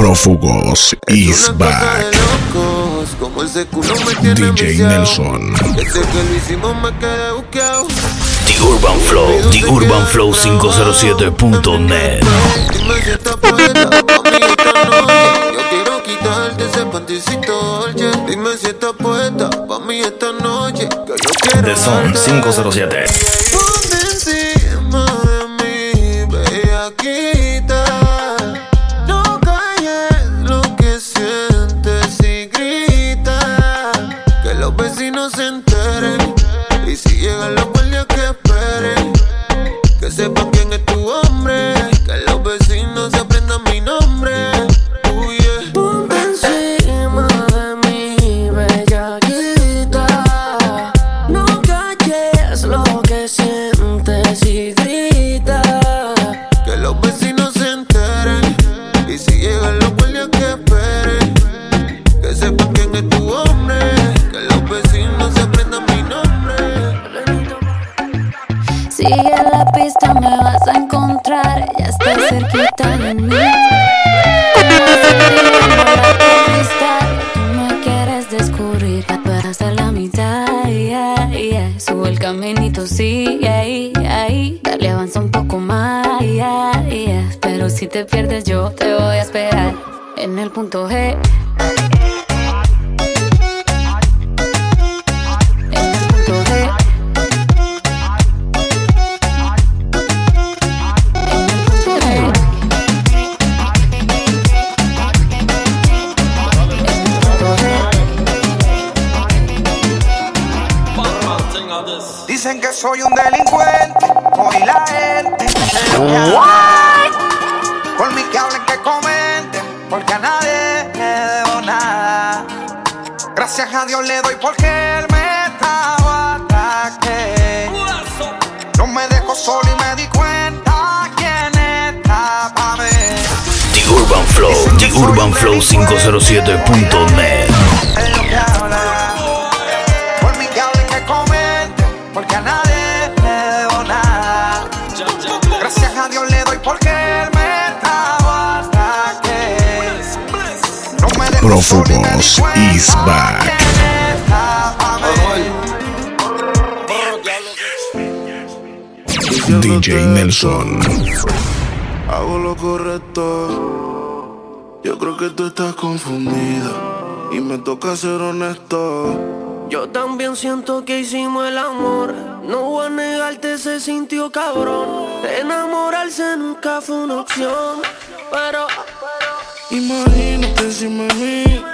Prófugos is back. DJ Nelson. The Urban Flow, The Urban Flow 507.net. Yo quiero quitarte ese panticito, Dime si estás puesta pa' mí esta noche. Que yo quiero. The Son 507. Punto G. Soy un delincuente, UrbanFlow507.net. Por. Gracias a Dios le doy porque me trajo hasta que. No is back. DJ Nelson. Hago lo correcto. Yo creo que tú estás confundida. Y me toca ser honesto. Yo también siento que hicimos el amor. No voy a negarte, se sintió cabrón. Enamorarse nunca fue una opción. Pero Imagínate encima de mí.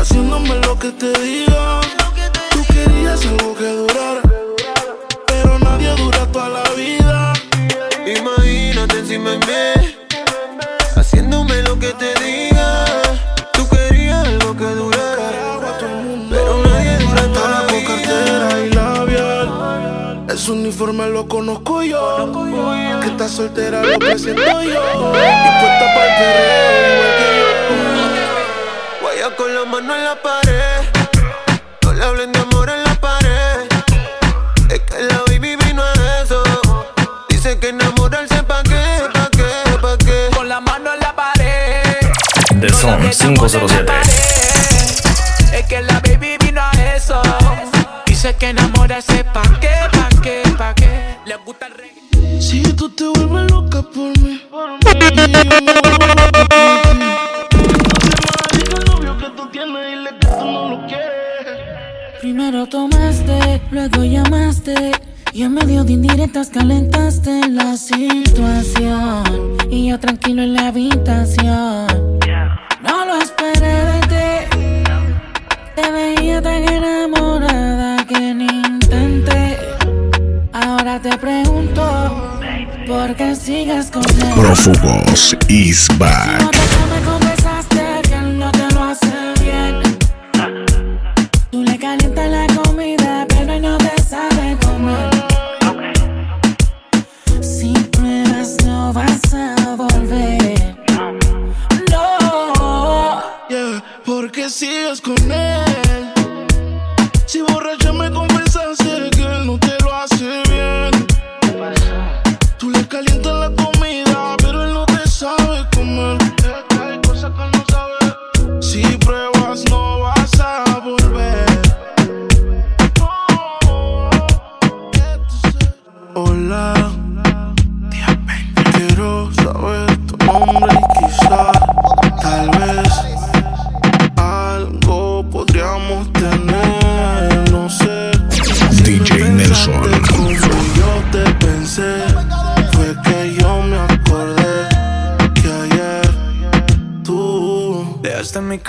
Haciéndome lo que te diga. Tú querías algo que durara. Pero nadie dura toda la vida. Imagínate encima de mí, haciéndome lo que te diga. Tú querías algo que durara, pero nadie dura toda la Con cartera y labial. Ese uniforme lo conozco yo. Que estás soltera lo que siento yo. Y puesta para el perreo igual que Guaya con la mano en la pared. No le hablen de The Son 507. Es que la baby vino a eso. Dice que enamorarse pa' qué, pa' qué, pa' qué. Le gusta el reggae. Si tú te vuelves loca por mí. Por ti. No te al novio que tú tienes, dile que tú no lo quieres. Primero tomaste, luego llamaste. Y en medio de indirectas calentaste la situación. Y yo tranquilo en la habitación. Te veía tan enamorada que ni intenté. Ahora te pregunto, ¿por qué sigues con él? Prófugos is back.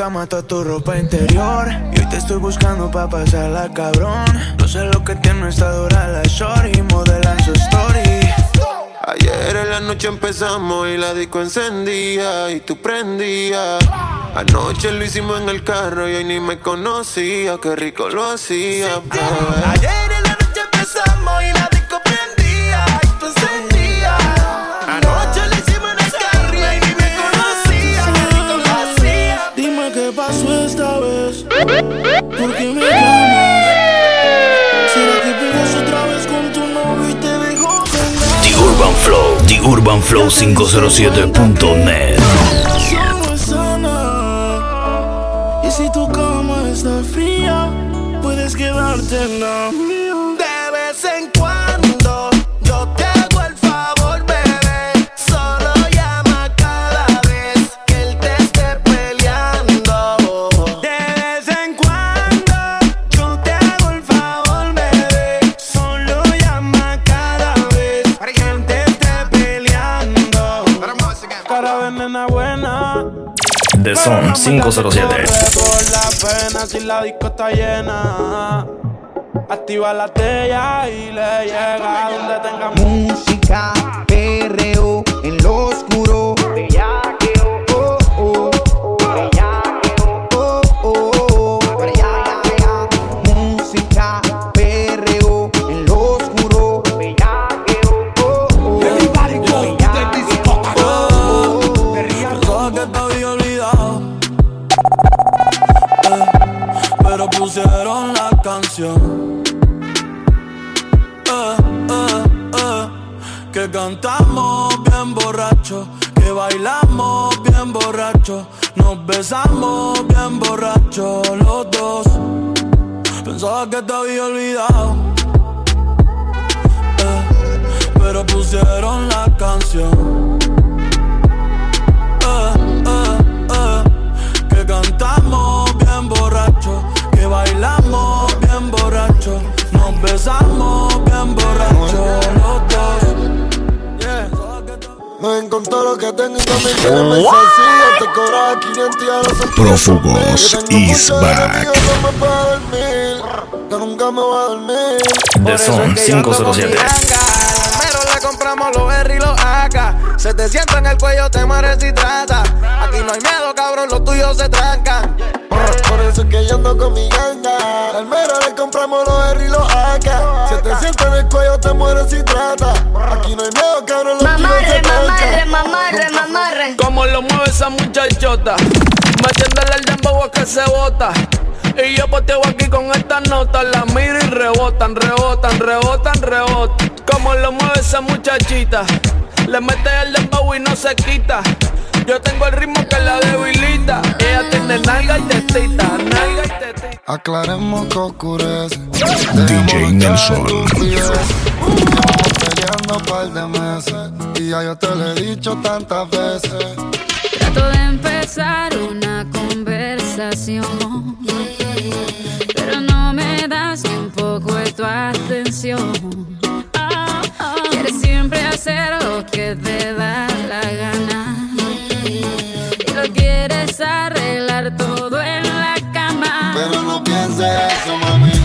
Cama toda tu ropa interior Y hoy te estoy buscando pa' pasarla cabrón No sé lo que tiene esta dura la shorty Modelan su story Ayer en la noche empezamos y la disco encendía y tú prendías. Anoche lo hicimos en el carro y hoy ni me conocía, qué rico lo hacía. bebé. Ayer Flow, The Urban Flow 507.net. relación no es sana? Y si tu cama está fría, puedes quedarte en la Son 507. Por la pena si la disco está llena. Activa la tella y le llega donde tenga Música, perreo, en lo oscuro. Bellaqueo, Me encontró lo que tengo y también tiene me sencillo Te cobraba 500 y ahora son Prófugos is muchos back. enemigos, no me puedo dormir Que nunca me voy a dormir The Son 507. Pero le compramos los R y los AK. Se te sienta en el cuello, te y trata. Aquí no hay miedo, cabrón, los tuyos se trancan. Por eso es que yo ando con mi ganga Al mero le compramos los R y los AK Si te sientes en el cuello te mueres si trata Aquí no hay miedo, cabrón, los Mamarre, mamarre, mamarre, mamarre. Como lo mueve esa muchachota, metiéndole el dembow a que se bota. Y yo poteo aquí con estas notas, las miro y rebotan, rebotan, rebotan, rebotan. Como lo mueve esa muchachita, le mete el dembow y no se quita. Yo tengo el ritmo que la debilita. Ella tiene Aclaremos que oscurece DJ Nelson. Peleando un par de meses Y ya yo te lo he dicho tantas veces Trato de empezar una conversación, pero no me das ni un poco de tu atención. Quieres siempre hacer lo que te da la gana y lo quieres arreglar todo en. Pero no pienses eso, mami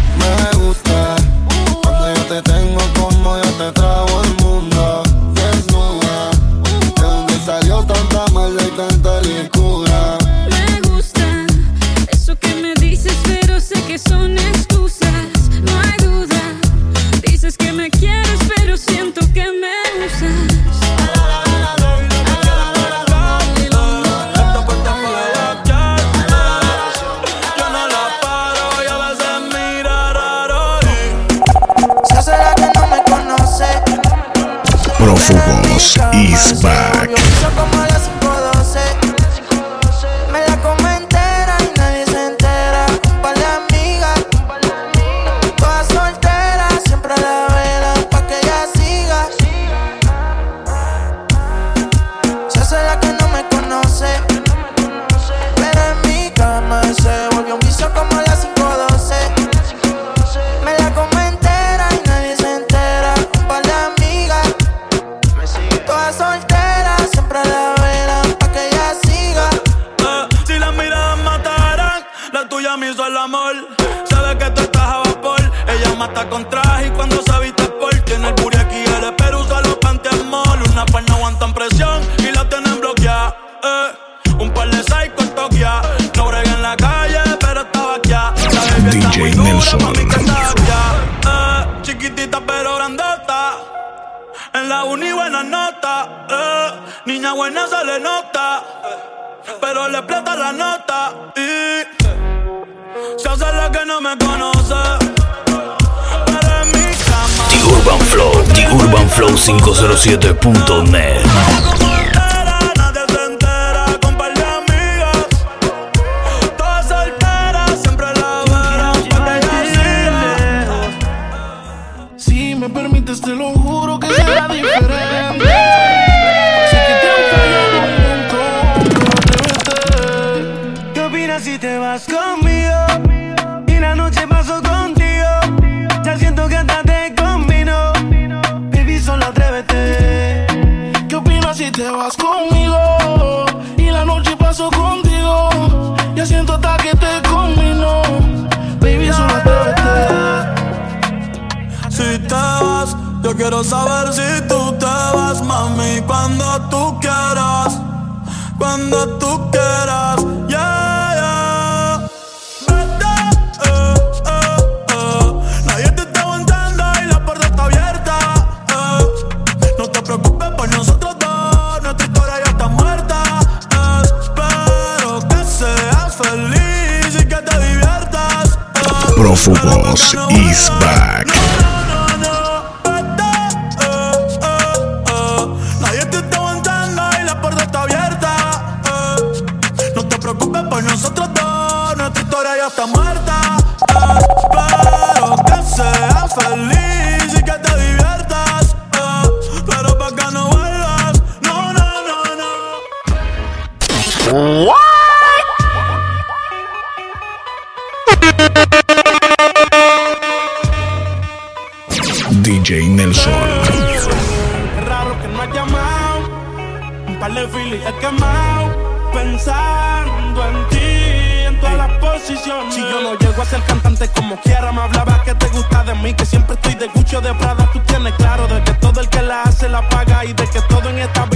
tuya me hizo el amor. Sabe que tú estás a vapor. Ella mata con traje y cuando se habita por tiene el puri aquí el espero usa los pantemol. Una par no aguantan presión y la tienen bloqueada. Eh. Un par de psycho en Tokia. No bregué en la calle, pero estaba aquí. La DJ está muy Nelson. Dura, mami, que está. Eh. Chiquitita pero grandota. En la uni buena nota. Eh. Niña buena se le nota pero le explota la nota se la que no me conoce. En mi cama. The Urban Flow, The Urban Flow 507.net. quiero saber si tú te vas, mami, cuando tú quieras, cuando tú quieras, yeah, yeah. Vete, eh, eh, eh. Nadie te está aguantando y la puerta está abierta. eh. No te preocupes por nosotros dos, nuestra historia ya está muerta. Espero que seas feliz y que te diviertas. eh. Prófugos is back.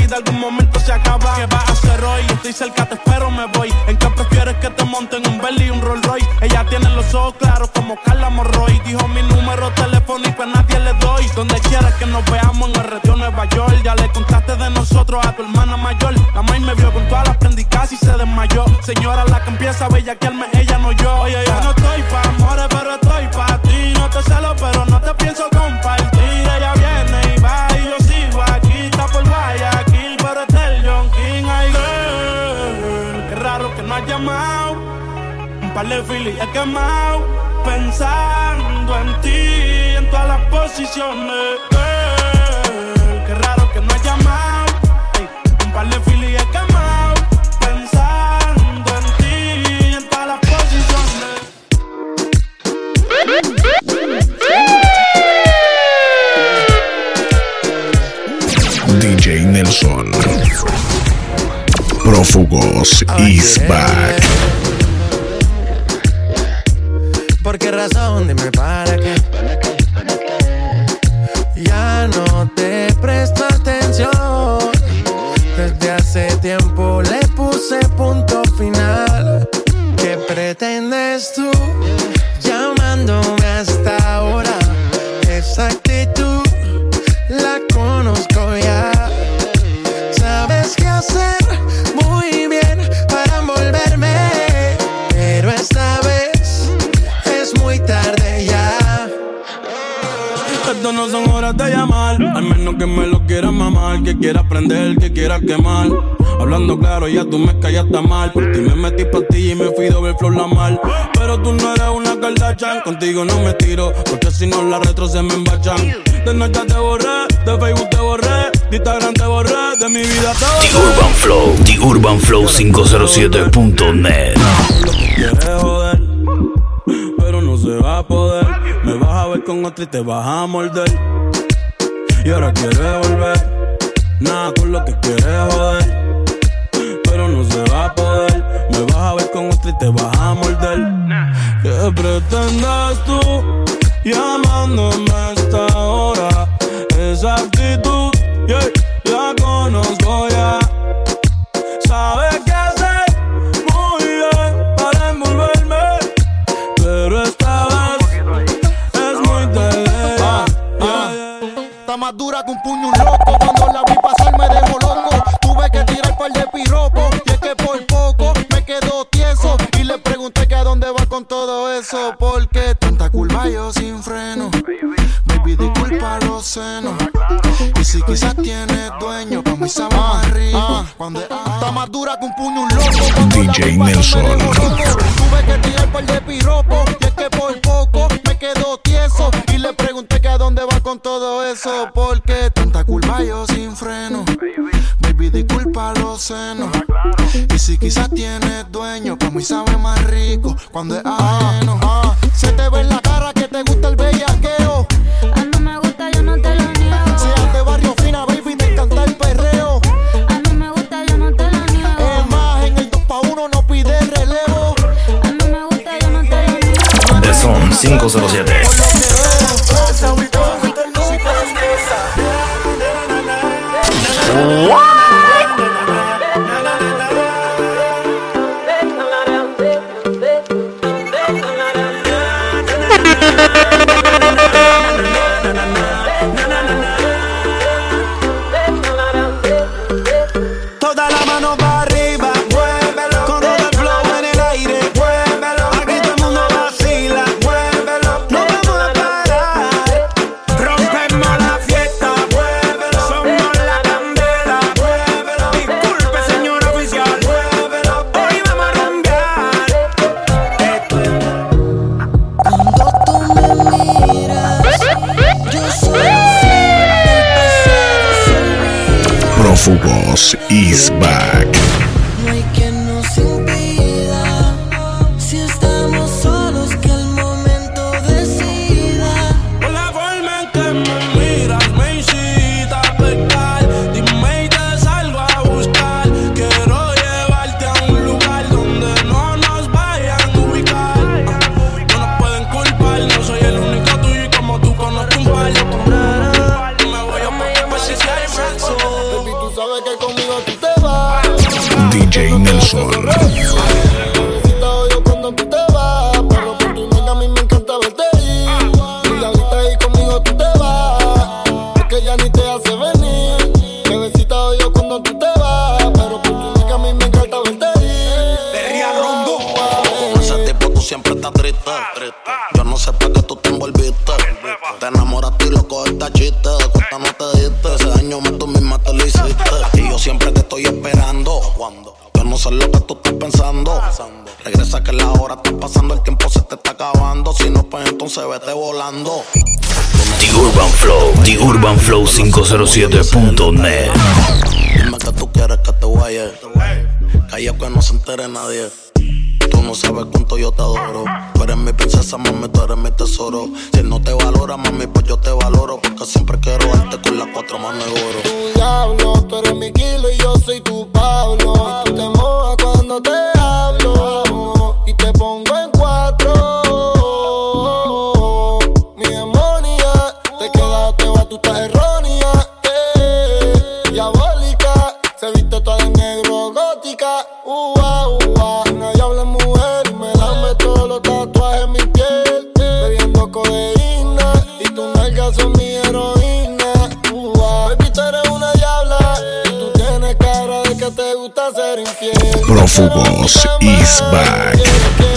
Vida algún momento se acaba. ¿Qué vas a hacer hoy? Estoy cerca, te espero, me voy. ¿En qué prefieres que te monten un Bentley y un Rolls Royce? Ella tiene los ojos claros como Carla Morroy. Dijo mi número telefónico a nadie le doy. Donde quieras que nos veamos en el retiro Nueva York. Ya le contaste de nosotros a tu hermana mayor. La maíz me vio con todas las prendicas y se desmayó. Señora, la que empieza a bellaquearme, quemado. Pensando en ti, en todas las posiciones. Qué raro que no has llamado. Un par de filis he quemado. Pensando en ti, en todas las posiciones. DJ Nelson. Prófugos is back. ¿Por qué razón? Dime para Hablando claro, ya tú me callaste mal. Por ti me metí pa' ti y me fui doble flor la mal. Pero tú no eres una Kardashian, contigo no me tiro, porque si no las retro se me embachan. De noche te borré, de Facebook te borré, de Instagram te borré, de mi vida te The borré. Urban Flow, The Urban Flow 507.net. Quieres joder, pero no se va a poder. Me vas a ver con otra y te vas a morder. Y ahora quieres volver, nada con lo que quieres joder me vas a ver con otra y te vas a morder. ¿Qué pretendes tú llamándome a esta hora? Esa actitud, la conozco ya. Sabes que hacer muy bien para envolverme, pero esta vez es muy tarde. Ah, ah. Está más dura que un puño loco. Llamando tiene dueño, pa' mí sabe más rico. Cuando está más dura que un puño un loco. Cuando DJ Nelson. Tuve que tirar par de piropo y es que por poco me quedo tieso y le pregunté que a dónde va con todo eso porque tanta culpa yo sin freno. Baby, disculpa los senos. Y si quizás tienes dueño, pa' mí sabe más rico cuando es 507. Olvida. Prófugos is back. Siempre estás triste. Yo no sé para qué tú te envolviste. Te enamoraste y lo cogiste chiste. De cuenta no te diste. Ese daño más tú misma te lo hiciste. Y yo siempre te estoy esperando. Yo no sé lo que tú estás pensando. Regresa que la hora está pasando, el tiempo se te está acabando. Si no, pues entonces vete volando. The Urban Flow, The Urban Flow 507.net. Dime que tú quieres que te vaya. Calla que no se entere nadie. Tú no sabes cuánto yo te adoro. Tú eres mi princesa, mami, tú eres mi tesoro. Si él no te valora, mami, pues yo te valoro. Porque siempre quiero darte con las cuatro manos de oro. Tu diablo, tú eres mi kilo y yo soy tu Pablo. Tú te mojas cuando te hablo. Y te pongo en cuatro. Mi demonia, te quedaste o tú estás errónea. Prófugos is back.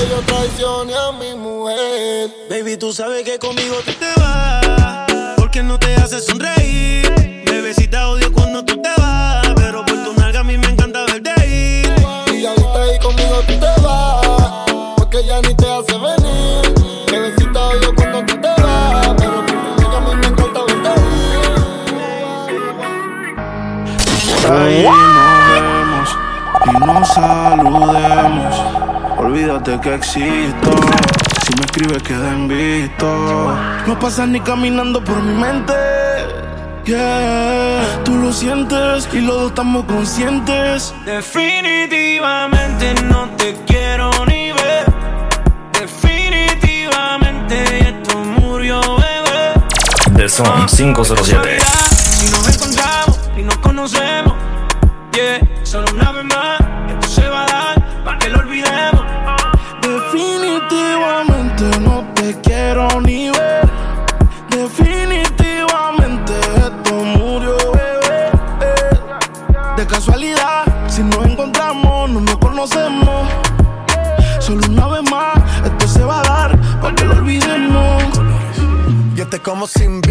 Olvídate que existo. Si me escribes, queda en visto. No pasas ni caminando por mi mente. Yeah, tú lo sientes y los dos estamos conscientes. Definitivamente no te quiero ni ver. Definitivamente esto murió, bebé. The Son 507. Si nos encontramos y nos conocemos, yeah, solo una vez más, esto se va a dar para que lo olvidemos. Definitivamente no te quiero ni ver. Definitivamente esto murió, bebé. De casualidad, si nos encontramos, no nos conocemos. Solo una vez más, esto se va a dar para que lo olvidemos. Yo te como sin vid,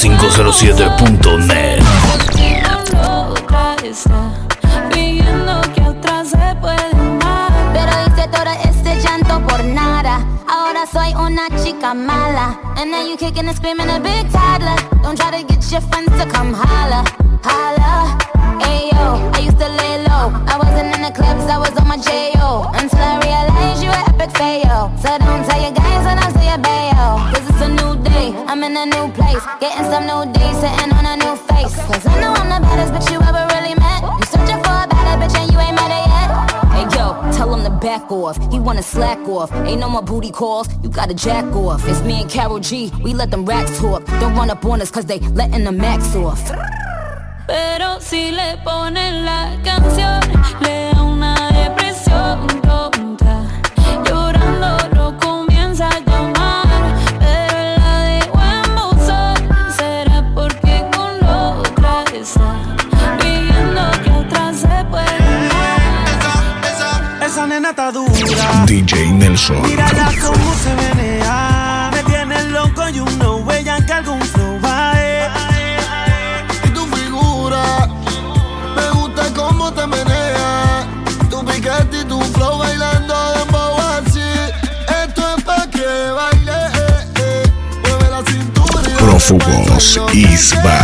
507.net. Otra está pidiendo que atrás se puede amar. Pero hice todo este llanto por nada. Ahora soy una chica mala. And now you kicking and screaming a big toddler. Don't try to get your friends to come holla, holla. Ayo, I used to lay low. I wasn't in the clubs, I was on my J.O. Until I realized you were epic fail. So don't tell your guys when I say a bayo. Cause it's a new I'm in a new place. Getting some new days, sitting on a new face. Cause I know I'm the baddest bitch you ever really met. You searching for a better bitch and you ain't met her yet. Hey yo, tell him to back off. He wanna slack off. Ain't no more booty calls. You gotta jack off. It's me and Carol G. We let them racks talk. Don't run up on us cause they letting the max off. Pero si le ponen la canción, le da una Prófugos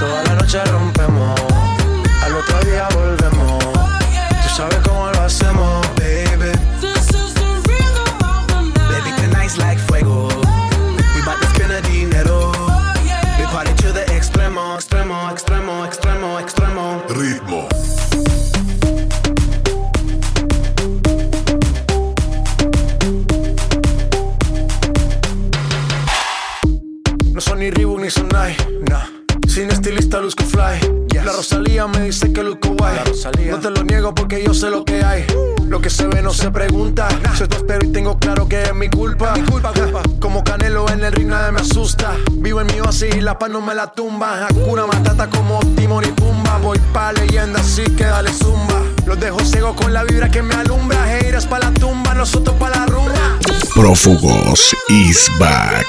Toda la noche rompemos, al otro día volvemos. Sabes cómo lo hacemos, baby. Baby, tonight's like fuego. We bout to spend a dinero. We party to the baby. Hacemos, baby. Baby, tonight's like fuego. We bout to spend a dinero. We party to the extremo, extremo, extremo, extremo, extremo. Ritmo. No son ni Reebok ni Sonai, nah. Sin estilista luzco fly. La Rosalía me dice que luzco guay. No te lo niego porque yo sé lo que hay. Lo que se ve no se pregunta. Yo te espero y tengo claro que es mi culpa. Mi culpa, culpa. Como Canelo en el ring nadie me asusta. Vivo en mi oasis y la paz no me la tumba. Hakuna Matata como Timon y Pumba. Voy pa' leyenda así que dale zumba. Los dejo ciego con la vibra que me alumbra. Haters pa' la tumba, nosotros pa' la rumba. Prófugos is back.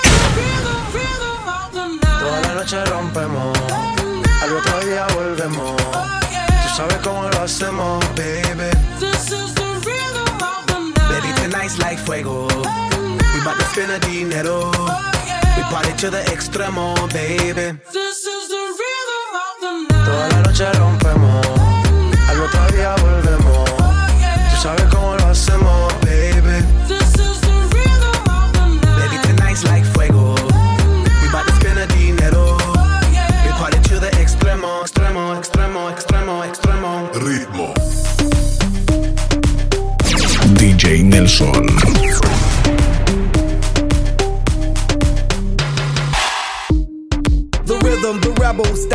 Toda la noche rompemos, volvemos. Tú sabes cómo lo hacemos, baby. Baby, tonight's like fuego. We bout to spend dinero. We party to the extremo, baby. Toda la noche rompemos,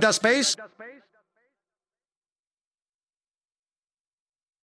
That space?